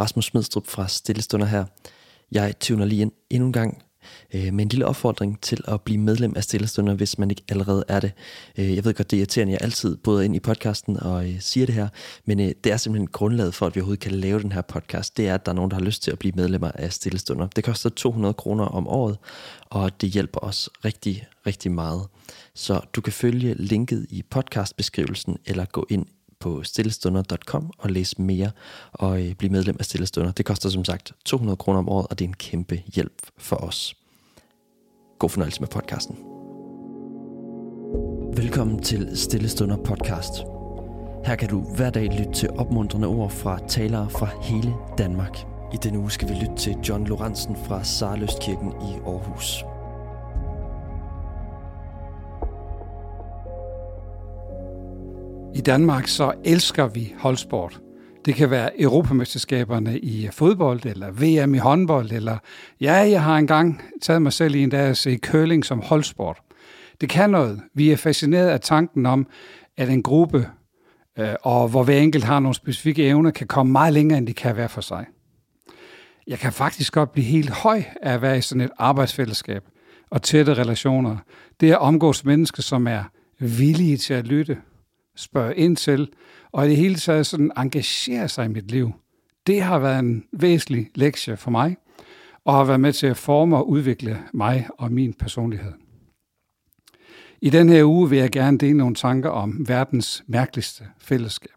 Rasmus Smidstrup fra Stillestunder her. Jeg tuner lige ind endnu en gang øh, med en lille opfordring til at blive medlem af Stillestunder, hvis man ikke allerede er det. Øh, jeg ved godt, det er irriterende, jeg altid både ind i podcasten og øh, siger det her, men øh, det er simpelthen grundlaget for, at vi overhovedet kan lave den her podcast. Det er, at der er nogen, der har lyst til at blive medlemmer af Stillestunder. Det koster 200 kroner om året, og det hjælper os rigtig, rigtig meget. Så du kan følge linket i podcastbeskrivelsen, eller gå ind på stillestunder.com og læse mere og øh, blive medlem af Stillestunder. Det koster som sagt 200 kroner om året, og det er en kæmpe hjælp for os. God fornøjelse med podcasten. Velkommen til Stillestunder podcast. Her kan du hver dag lytte til opmuntrende ord fra talere fra hele Danmark. I denne uge skal vi lytte til John Lorentzen fra Sarløstkirken i Aarhus. I Danmark så elsker vi holdsport. Det kan være Europamesterskaberne i fodbold, eller VM i håndbold, eller ja, jeg har engang taget mig selv i en dag at se curling som holdsport. Det kan noget. Vi er fascineret af tanken om, at en gruppe, øh, og hvor hver enkelt har nogle specifikke evner, kan komme meget længere, end de kan være for sig. Jeg kan faktisk godt blive helt høj af at være i sådan et arbejdsfællesskab og tætte relationer. Det er at omgås mennesker, som er villige til at lytte, spørge ind til, og i det hele taget sådan engagere sig i mit liv. Det har været en væsentlig lektie for mig, og har været med til at forme og udvikle mig og min personlighed. I den her uge vil jeg gerne dele nogle tanker om verdens mærkeligste fællesskab.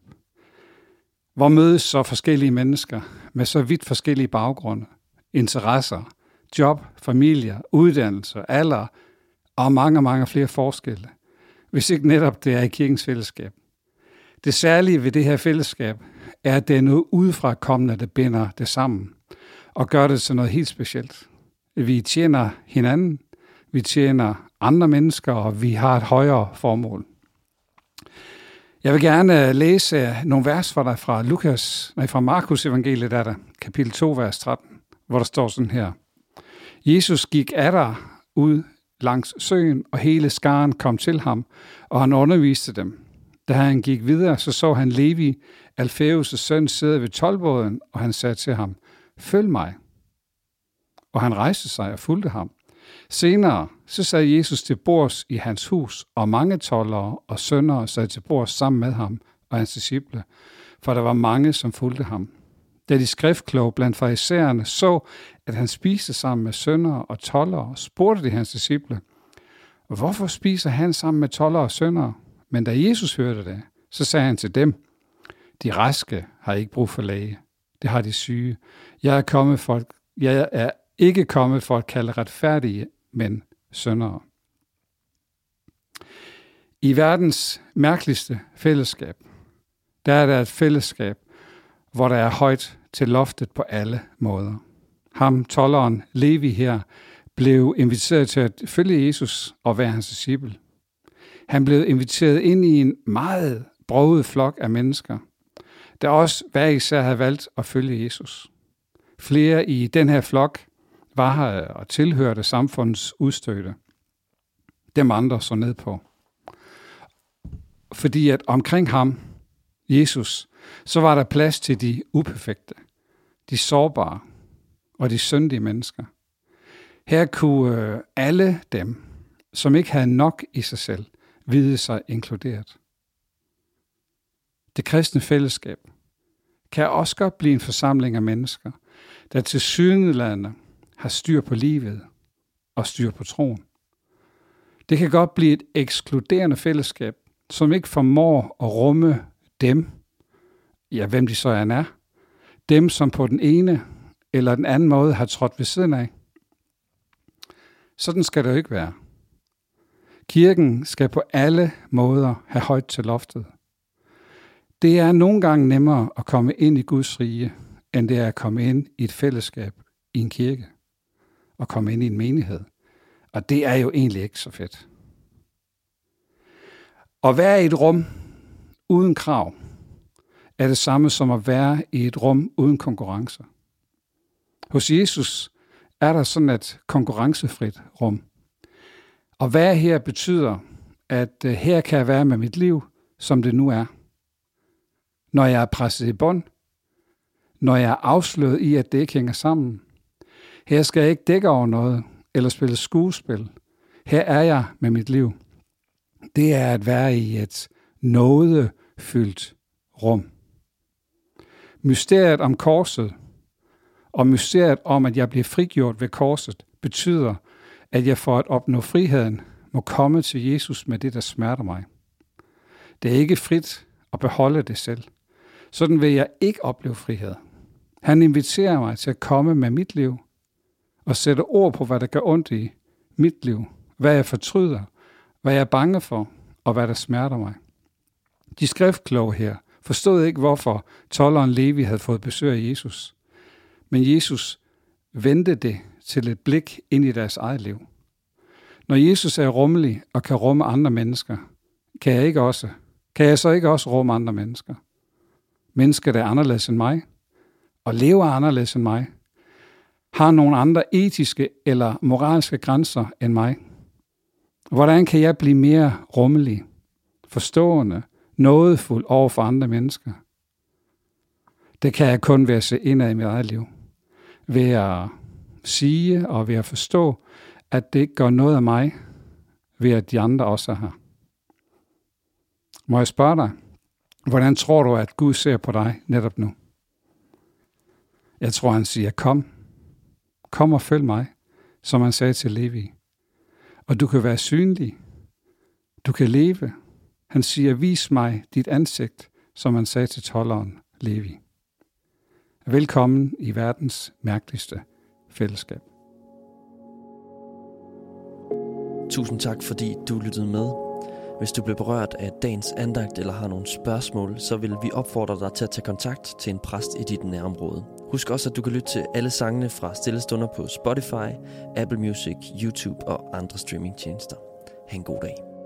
Hvor mødes så forskellige mennesker med så vidt forskellige baggrunde, interesser, job, familier, uddannelse, alder og mange, mange flere forskelle hvis ikke netop det er i kirkens fællesskab. Det særlige ved det her fællesskab er, at det er noget udefra kommende, der binder det sammen og gør det til noget helt specielt. Vi tjener hinanden, vi tjener andre mennesker, og vi har et højere formål. Jeg vil gerne læse nogle vers for dig fra Lukas, nej, fra Markus evangeliet, der, der kapitel 2, vers 13, hvor der står sådan her. Jesus gik af der ud langs søen, og hele skaren kom til ham, og han underviste dem. Da han gik videre, så så han Levi, Alfeus' søn, sidde ved tolvbåden, og han sagde til ham, følg mig. Og han rejste sig og fulgte ham. Senere så sad Jesus til bords i hans hus, og mange tollere og sønnere sad til bords sammen med ham og hans disciple, for der var mange, som fulgte ham. Da de skriftkloge blandt farisæerne så, at han spiste sammen med sønner og tollere, spurgte de hans disciple, hvorfor spiser han sammen med tollere og sønner? Men da Jesus hørte det, så sagde han til dem, de raske har ikke brug for læge, det har de syge. Jeg er, kommet for, jeg er ikke kommet for at kalde retfærdige, men søndere. I verdens mærkeligste fællesskab, der er der et fællesskab, hvor der er højt til loftet på alle måder. Ham, tolleren Levi her, blev inviteret til at følge Jesus og være hans disciple. Han blev inviteret ind i en meget broget flok af mennesker, der også hver især havde valgt at følge Jesus. Flere i den her flok var her og tilhørte samfundets udstøtte. Dem andre så ned på. Fordi at omkring ham, Jesus, så var der plads til de uperfekte, de sårbare og de syndige mennesker. Her kunne øh, alle dem, som ikke havde nok i sig selv, vide sig inkluderet. Det kristne fællesskab kan også godt blive en forsamling af mennesker, der til sydenlande har styr på livet og styr på troen. Det kan godt blive et ekskluderende fællesskab, som ikke formår at rumme dem, ja, hvem de så end er, dem, som på den ene eller den anden måde har trådt ved siden af. Sådan skal det jo ikke være. Kirken skal på alle måder have højt til loftet. Det er nogle gange nemmere at komme ind i Guds rige, end det er at komme ind i et fællesskab i en kirke og komme ind i en menighed. Og det er jo egentlig ikke så fedt. At være i et rum uden krav er det samme som at være i et rum uden konkurrence. Hos Jesus er der sådan et konkurrencefrit rum. Og være her betyder, at øh, her kan jeg være med mit liv, som det nu er. Når jeg er presset i bånd, når jeg er afsløret i, at det ikke hænger sammen. Her skal jeg ikke dække over noget eller spille skuespil. Her er jeg med mit liv. Det er at være i et nådefyldt rum. Mysteriet om korset og mysteriet om, at jeg bliver frigjort ved korset, betyder, at jeg for at opnå friheden må komme til Jesus med det, der smerter mig. Det er ikke frit at beholde det selv. Sådan vil jeg ikke opleve frihed. Han inviterer mig til at komme med mit liv og sætte ord på, hvad der gør ondt i mit liv, hvad jeg fortryder, hvad jeg er bange for, og hvad der smerter mig. De skriftkloge her forstod ikke, hvorfor tolleren Levi havde fået besøg af Jesus. Men Jesus vendte det til et blik ind i deres eget liv. Når Jesus er rummelig og kan rumme andre mennesker, kan jeg, ikke også, kan jeg så ikke også rumme andre mennesker? Mennesker, der er anderledes end mig, og lever anderledes end mig, har nogle andre etiske eller moralske grænser end mig. Hvordan kan jeg blive mere rummelig, forstående, nådefuld over for andre mennesker? Det kan jeg kun ved at se indad i mit eget liv. Ved at sige og ved at forstå, at det ikke gør noget af mig, ved at de andre også er her. Må jeg spørge dig, hvordan tror du, at Gud ser på dig netop nu? Jeg tror, han siger, kom, kom og følg mig, som han sagde til Levi. Og du kan være synlig. Du kan leve. Han siger, vis mig dit ansigt, som han sagde til tolleren Levi. Velkommen i verdens mærkeligste fællesskab. Tusind tak, fordi du lyttede med. Hvis du blev berørt af dagens andagt eller har nogle spørgsmål, så vil vi opfordre dig til at tage kontakt til en præst i dit nærområde. Husk også, at du kan lytte til alle sangene fra Stillestunder på Spotify, Apple Music, YouTube og andre streamingtjenester. Ha' en god dag.